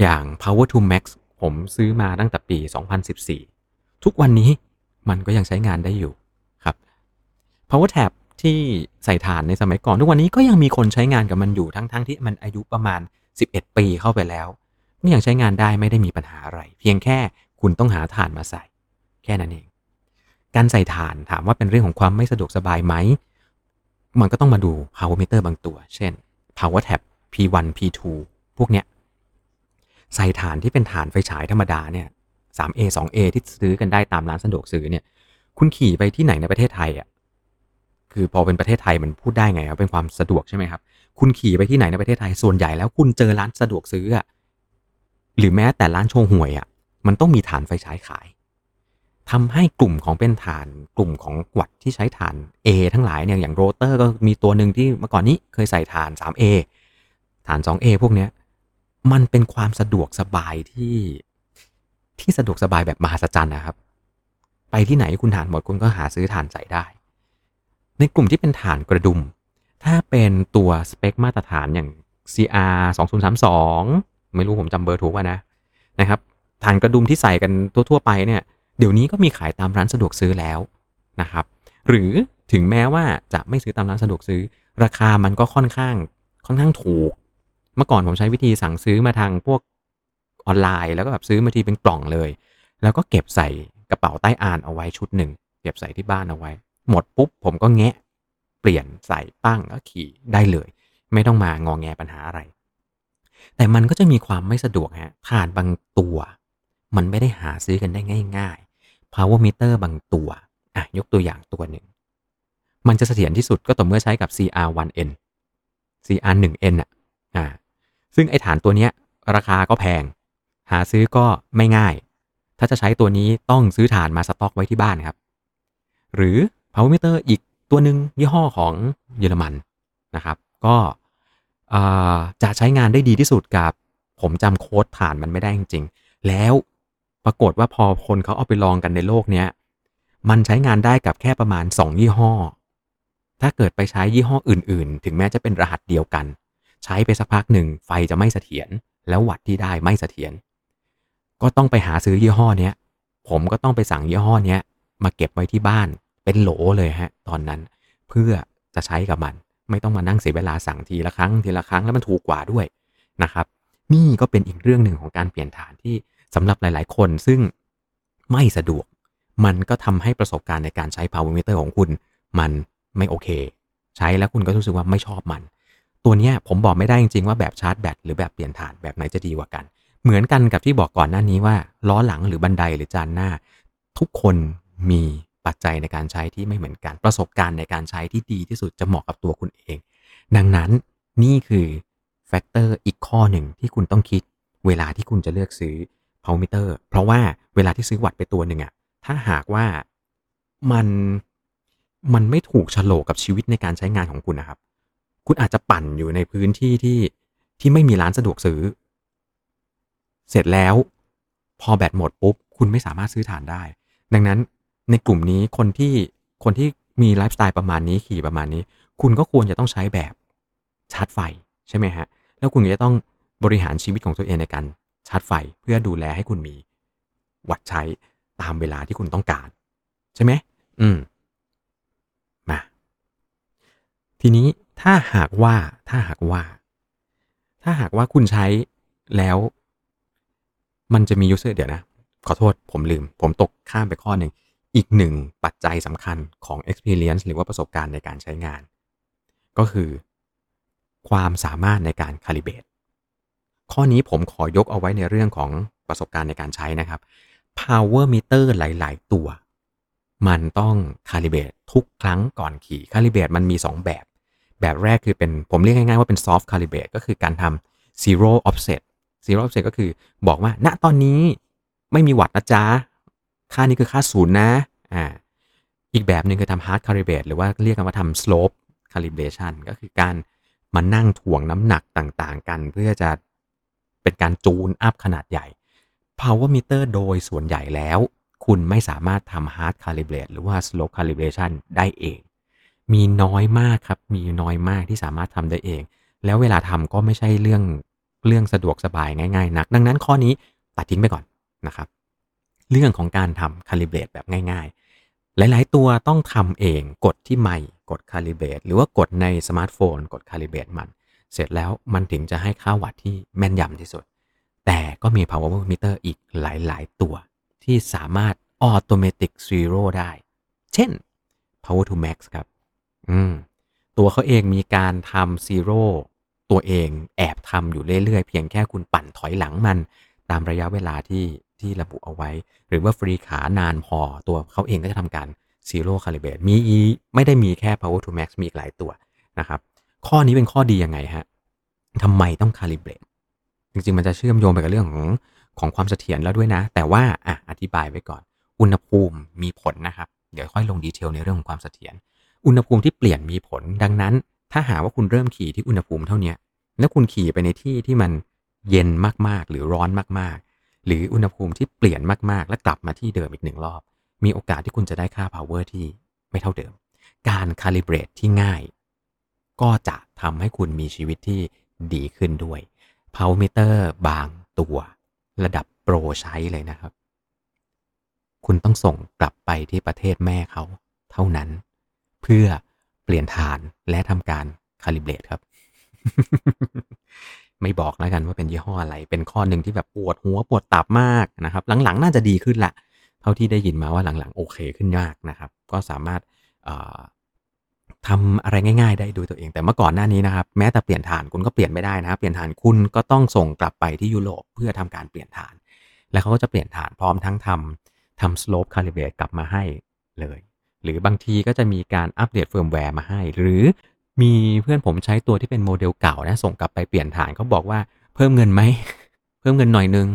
[SPEAKER 2] อย่าง power to max ผมซื้อมาตั้งแต่ปี 2014 ทุกวันนี้มันก็ยังใช้งานได้อยู่ power tab ที่ใส่ฐานในสมัยก่อน ทุกวันนี้ก็ยังมีคนใช้งานกับมันอยู่ทั้งๆทที่มันอายุประมาณ 11 ปีเข้าไปแล้วก็ยังใช้งานได้ไม่ได้มีปัญหาอะไร เพียงแค่คุณต้องหาฐานมาใส่ แค่นั้นเอง การใส่ฐานถามว่าเป็นเรื่องของความไม่สะดวกสบายไหม มันก็ต้องมาดู power meter บางตัว เช่น power tab P1 P2 พวกเนี้ยใส่ฐานที่เป็นฐานไฟฉายธรรมดาเนี่ย 3A 2A ที่ซื้อกันได้ตามร้านสะดวกซื้อเนี่ย คุณขี่ไปที่ไหนในประเทศไทยอะ คือพอเป็นประเทศไทยมันพูดได้ไงครับเป็นความสะดวกใช่ไหมครับ คุณขี่ไปที่ไหนในประเทศไทยส่วนใหญ่แล้วคุณเจอร้านสะดวกซื้ออะหรือแม้แต่ร้านโชว์หวยอะมันต้องมีฐานไฟฉายขายทำให้กลุ่มของเป็นฐานกลุ่มของวัดที่ใช้ฐาน A ทั้งหลายเนี่ยอย่างโรเตอร์ก็มีตัวหนึ่งที่เมื่อก่อนนี้เคยใส่ฐาน 3A ฐาน 2A พวกเนี้ยมันเป็นความสะดวกสบายที่ที่สะดวกสบายแบบมหัศจรรย์นะครับ ไปที่ไหนคุณฐานหมดคุณก็หาซื้อฐานใส่ได้ ในกลุ่มที่เป็นฐานกระดุม ถ้าเป็นตัวสเปคมาตรฐานอย่าง CR 2032ไม่รู้ผมจำเบอร์ถูกป่ะนะนะครับฐานกระดุมที่ใส่กันทั่ว ๆ ไปเนี่ยเดี๋ยวนี้ก็มีขายตามร้านสะดวกซื้อแล้วนะครับ หรือถึงแม้ว่าจะไม่ซื้อตามร้านสะดวกซื้อ ราคามันก็ค่อนข้างค่อนข้างถูก เมื่อก่อนผมใช้วิธีสั่งซื้อมาทางพวกออนไลน์ แล้วก็แบบซื้อมาทีเป็นกล่องเลย แล้วก็เก็บใส่กระเป๋าใต้อานเอาไว้ชุดหนึ่ง เก็บใส่ที่บ้านเอาไว้ หมดปุ๊บผมก็แงะ เปลี่ยนใส่ปั้งก็ขี่ได้เลย ไม่ต้องมางองแงปัญหาอะไร แต่มันก็จะมีความไม่สะดวกฮะฐานบางตัว มันไม่ได้หาซื้อกันได้ง่าย ๆ power meter บางตัวอะยกตัวอย่างตัวหนึ่ง มันจะเสถียรที่สุดก็ต่อเมื่อใช้กับ CR1N CR1N อะอ่าซึ่งไอฐานตัวเนี้ย ราคาก็แพง หาซื้อก็ไม่ง่าย ถ้าจะใช้ตัวนี้ต้องซื้อฐานมาสต็อกไว้ที่บ้านครับ หรือ power meter อีกตัวหนึ่งยี่ห้อของเยอรมันนะครับ ก็จะใช้งานได้ดีที่สุดกับ ผมจำโค้ดฐานมันไม่ได้จริงๆ แล้วปรากฏว่าพอคนเขาเอาไปลองกันในโลกเนี้ย มันใช้งานได้กับแค่ประมาณ 2 ยี่ห้อ ถ้าเกิดไปใช้ยี่ห้ออื่น ๆ ถึงแม้จะเป็นรหัสเดียวกัน ใช้ไปสักพักหนึ่งไฟจะไม่เสถียรแล้ววัดที่ได้ไม่เสถียรก็ต้องไปหาซื้อยี่ห้อเนี้ยผมก็ต้องไปสั่งยี่ห้อเนี้ยมาเก็บไว้ที่บ้าน เป็นโหลเลยฮะตอนนั้นเพื่อจะใช้กับมัน ไม่ต้องมานั่งเสียเวลาสั่งทีละครั้งทีละครั้งแล้วมันถูกกว่าด้วยนะครับ นี่ก็เป็นอีกเรื่องหนึ่งของการเปลี่ยนฐานที่สำหรับหลาย ๆ คนซึ่งไม่สะดวก มันก็ทำให้ประสบการณ์ในการใช้ power meter ของคุณ มันไม่โอเค ใช้แล้วคุณก็รู้สึกว่าไม่ชอบมัน ตัวนี้ผมบอกไม่ได้จริง ๆ ว่าแบบชาร์จแบตหรือแบบเปลี่ยนฐานแบบไหนจะดีกว่ากัน เหมือนกันกับที่บอกก่อนหน้านี้ว่า ล้อหลังหรือบันไดหรือจานหน้า ทุกคนมี ปัจจัยในการใช้ที่ไม่เหมือนกัน ประสบการณ์ในการใช้ที่ดีที่สุดจะเหมาะกับตัวคุณเอง ดังนั้นนี่คือ factor อีกข้อหนึ่งที่คุณต้องคิดเวลาที่คุณจะเลือกซื้อ power meter เพราะว่าเวลาที่ซื้อวัตต์ไปตัวหนึ่งอะถ้าหากว่ามันมันไม่ถูกโฉลกกับชีวิตในการใช้งานของคุณนะครับ คุณอาจจะปั่นอยู่ในพื้นที่ที่ที่ไม่มีร้านสะดวกซื้อ เสร็จแล้ว พอแบตหมดปุ๊บ คุณไม่สามารถซื้อฐานได้ ดังนั้น ในกลุ่มนี้คนที่คนที่มีไลฟ์สไตล์ประมาณนี้ขี่ประมาณนี้ คุณก็ควรจะต้องใช้แบบชาร์จไฟใช่ไหมฮะ แล้วคุณก็จะต้องบริหารชีวิตของตัวเองในการชาร์จไฟเพื่อดูแลให้คุณมีวัดใช้ตามเวลาที่คุณต้องการ ใช่ไหมอืมมาทีนี้ถ้าหากว่าถ้าหากว่า ถ้าหากว่าคุณใช้แล้ว มันจะมียูเซอร์เดี๋ยวนะ ขอโทษผมลืม ผมตกข้ามไปข้อหนึ่ง อีกหนึ่งปัจจัยสำคัญของ experience หรือว่าประสบการณ์ในการใช้งาน ก็คือ ความสามารถในการ calibrate ข้อนี้ผมขอยกเอาไว้ในเรื่องของประสบการณ์ในการใช้นะครับ power meter หลาย ๆ ตัว มันต้อง calibrate ทุกครั้งก่อนขี่ calibrate มันมี 2 แบบ แบบแรกคือเป็นผมเรียกง่าย ๆ ว่าเป็น soft calibrate ก็คือการทำ zero offset zero offset ก็คือบอกว่า ณตอนนี้ไม่มีวัดนะจ๊ะ ค่านี้คือค่าศูนย์นะอ่าอีกแบบหนึ่งคือทำ hard calibrate หรือว่าเรียกกันว่าทำ slope calibration ก็คือการมานั่งถ่วงน้ำหนักต่างๆ กันเพื่อจะเป็นการ tune up ขนาดใหญ่ power meter โดยส่วนใหญ่แล้ว คุณไม่สามารถทำ hard calibrate หรือว่า slope calibration ได้เอง มีน้อยมากครับ มีน้อยมากที่สามารถทำได้เอง แล้วเวลาทำก็ไม่ใช่เรื่องเรื่องสะดวกสบายง่าย ๆ นัก ดังนั้นข้อนี้ตัดทิ้งไปก่อนนะครับ เรื่องของการทำ calibrate แบบง่ายๆ หลายๆ ตัวต้องทำเองกดที่ไมล์กด calibrate หรือว่ากดในสมาร์ทโฟน กด calibrate มัน เสร็จแล้วมันถึงจะให้ค่าวัตต์ที่แม่นยำที่สุด แต่ก็มี power meter อีกหลายๆ ตัว ที่สามารถ automatic zero ได้ เช่น power to max ครับ อืมตัวเขาเองมีการทำ zero ตัวเองแอบทำอยู่เรื่อยๆ เพียงแค่คุณปั่นถอยหลังมัน ตามระยะเวลาที่ ที่ระบุเอาไว้ หรือว่าฟรีขานานพอตัวเขาเองก็จะทำการ zero calibrate มีไม่ได้มีแค่ power to max มีอีกหลายตัวนะครับ ข้อนี้เป็นข้อดียังไงฮะทำไมต้อง calibrate จริงๆ มันจะเชื่อมโยงไปกับเรื่องของของความเสถียรแล้วด้วยนะ แต่ว่าอะอธิบายไว้ก่อน อุณหภูมิมีผลนะครับ เดี๋ยวค่อยลงดีเทลในเรื่องของความเสถียร อุณหภูมิที่เปลี่ยนมีผล ดังนั้น ถ้าหาว่าคุณเริ่มขี่ที่อุณหภูมิเท่านี้ แล้วคุณขี่ไปในที่ที่มันเย็นมากๆ หรือร้อนมากๆ หรืออุณหภูมิที่เปลี่ยนมากๆ และกลับมาที่เดิมอีกหนึ่งรอบ มีโอกาสที่คุณจะได้ค่า power ที่ไม่เท่าเดิม การ calibrate ที่ง่าย ก็จะทำให้คุณมีชีวิตที่ดีขึ้นด้วย power meter บางตัว ระดับโปรใช้เลยนะครับ คุณต้องส่งกลับไปที่ประเทศแม่เขา เท่านั้น เพื่อเปลี่ยนฐานและทำการคาลิเบรตครับ ไม่บอกแล้วกันว่าเป็นยี่ห้ออะไร เป็นข้อหนึ่งที่แบบปวดหัวปวดตับมากนะครับ หลังๆ น่าจะดีขึ้นละ เท่าที่ได้ยินมาว่าหลังๆ โอเคขึ้นมากนะครับ ก็สามารถทำอะไรง่าย ๆ ได้ด้วยตัวเอง แต่เมื่อก่อนหน้านี้นะครับ แม้แต่เปลี่ยนถ่านคุณก็เปลี่ยนไม่ได้นะครับเปลี่ยนถ่านคุณก็ต้องส่งกลับไปที่ยุโรปเพื่อทำการเปลี่ยนถ่าน แล้วเขาก็จะเปลี่ยนถ่านพร้อมทั้งทำทำ slope calibrate กลับมาให้เลย หรือบางทีก็จะมีการอัปเดตเฟิร์มแวร์มาให้ หรือ มีเพื่อนผมใช้ตัวที่เป็นโมเดลเก่านะส่งกลับไปเปลี่ยนถ่านเขาบอกว่าเพิ่มเงินไหม เพิ่มเงินหน่อยนึง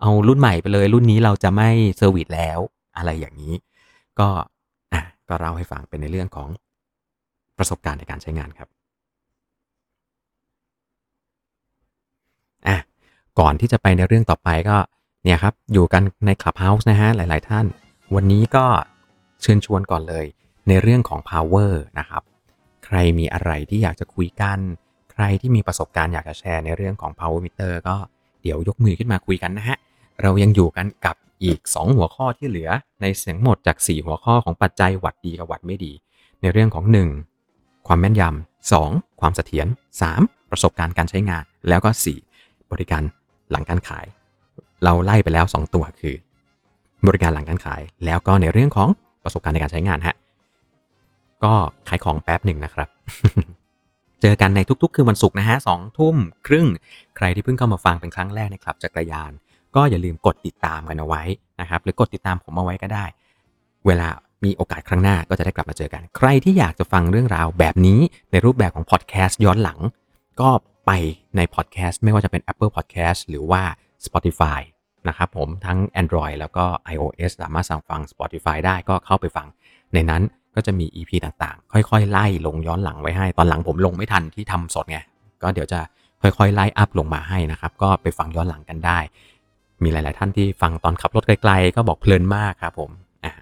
[SPEAKER 2] เอารุ่นใหม่ไปเลยรุ่นนี้เราจะไม่ service แล้ว อะไรอย่างนี้ ก็อะก็เล่าให้ฟังเป็นในเรื่องของประสบการณ์ในการใช้งานครับอะก่อนที่จะไปในเรื่องต่อไปก็เนี่ยครับอยู่กันใน Clubhouse นะฮะหลาย ๆ ท่าน วันนี้ก็เชิญชวนก่อนเลยในเรื่องของ power นะครับ ใครมีอะไรที่อยากจะคุยกัน ใครที่มีประสบการณ์อยากจะแชร์ในเรื่องของ power meter ก็เดี๋ยวยกมือขึ้นมาคุยกันนะฮะ เรายังอยู่กันกับอีก 2 หัวข้อที่เหลือในเสียงหมดจาก 4 หัวข้อของปัจจัยวัดดีกับวัดไม่ดี ในเรื่องของ 1. ความแม่นยำ 2. ความเสถียร 3. ประสบการณ์การใช้งาน แล้วก็ 4. บริการหลังการขาย เราไล่ไปแล้ว 2 ตัวคือ บริการหลังการขาย แล้วก็ในเรื่องของประสบการณ์ในการใช้งานฮะ ก็ขายของแป๊บหนึ่งนะครับ เจอกันในทุก ๆ คืนวันศุกร์นะฮะสองทุ่มครึ่ง ใครที่เพิ่งเข้ามาฟังเป็นครั้งแรกในคลับจักรยาน ก็อย่าลืมกดติดตามกันเอาไว้นะครับ หรือกดติดตามผมเอาไว้ก็ได้ เวลามีโอกาสครั้งหน้าก็จะได้กลับมาเจอกัน ใครที่อยากจะฟังเรื่องราวแบบนี้ในรูปแบบของพอดแคสต์ย้อนหลัง ก็ไปในพอดแคสต์ไม่ว่าจะเป็น Apple Podcast หรือว่า Spotify นะครับผมทั้ง Android แล้วก็ iOS สามารถสั่งฟัง Spotify ได้ก็เข้าไปฟังในนั้น ก็จะมี EP ต่างๆ ค่อยๆ ไล่ลงย้อนหลังไว้ให้ ตอนหลังผมลงไม่ทันที่ทำสดไง ก็เดี๋ยวจะค่อยๆ ไล่อัพลงมาให้นะครับ ก็ไปฟังย้อนหลังกันได้ มีหลายๆท่านที่ฟังตอนขับรถไกลๆ ก็บอกเพลินมากครับผมอะ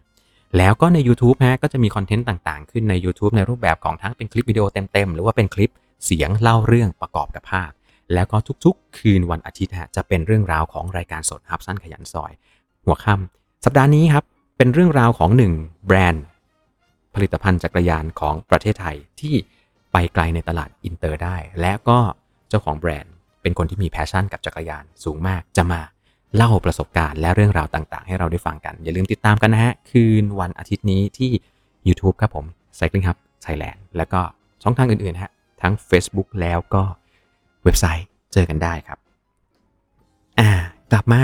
[SPEAKER 2] แล้วก็ใน YouTube ฮะ ก็จะมีคอนเทนต์ต่างๆ ขึ้นใน YouTube ในรูปแบบของทั้งเป็นคลิปวิดีโอเต็มๆ หรือว่าเป็นคลิปเสียงเล่าเรื่องประกอบกับภาพ แล้วก็ทุกๆ คืนวันอาทิตย์ฮะ จะเป็นเรื่องราวของรายการสดฮับสั้นขยันซอย หัวค่ำสัปดาห์นี้ครับ เป็นเรื่องราวของหนึ่งแบรนด์ ผลิตภัณฑ์จักรยานของประเทศไทยที่ไปไกลในตลาดอินเตอร์ได้ และก็เจ้าของแบรนด์ เป็นคนที่มี passion กับจักรยานสูงมากจะมาเล่าประสบการณ์และเรื่องราวต่างๆ ให้เราได้ฟังกัน อย่าลืมติดตามกันนะฮะ คืนวันอาทิตย์นี้ที่ YouTube ครับผม Cycling Hub Thailand แล้วก็ช่องทางอื่นๆฮะทั้ง Facebook แล้วก็เว็บไซต์เจอกันได้ครับ อ่ากลับมา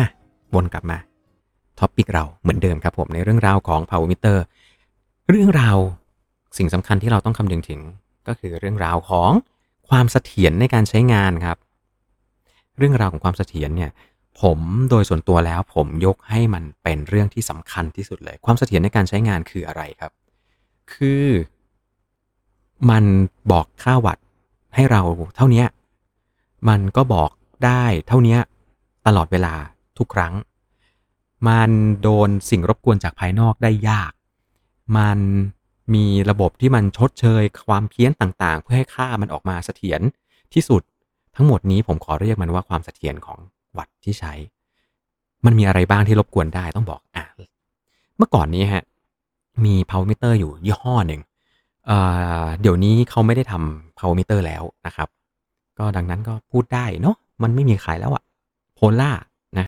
[SPEAKER 2] วนกลับมา topic เราเหมือนเดิมครับผมในเรื่องราวของ Power Meter เรื่องราวสิ่งสำคัญที่เราต้องคำนึงถึงก็คือเรื่องราวของความเสถียรในการใช้งานครับ เรื่องราวของความเสถียรเนี่ยผมโดยส่วนตัวแล้วผมยกให้มันเป็นเรื่องที่สำคัญที่สุดเลย ความเสถียรในการใช้งานคืออะไรครับ คือ มันบอกค่าวัตต์ให้เราเท่านี้มันก็บอกได้เท่านี้ตลอดเวลาทุกครั้ง มันโดนสิ่งรบกวนจากภายนอกได้ยาก มันมีระบบที่มันชดเชยความเพี้ยนต่างๆ เพื่อให้ค่ามันออกมาเสถียรที่สุดทั้งหมดนี้ผมขอเรียกมันว่าความเสถียรของวัตต์ที่ใช้ มันมีอะไรบ้างที่รบกวนได้ต้องบอกอะเมื่อก่อนนี้ฮะมี power meter อยู่ยี่ห้อหนึ่งเเดี๋ยวนี้เขาไม่ได้ทำ power meter แล้วนะครับ ก็ดังนั้นก็พูดได้เนาะมันไม่มีขายแล้วอะโพล่า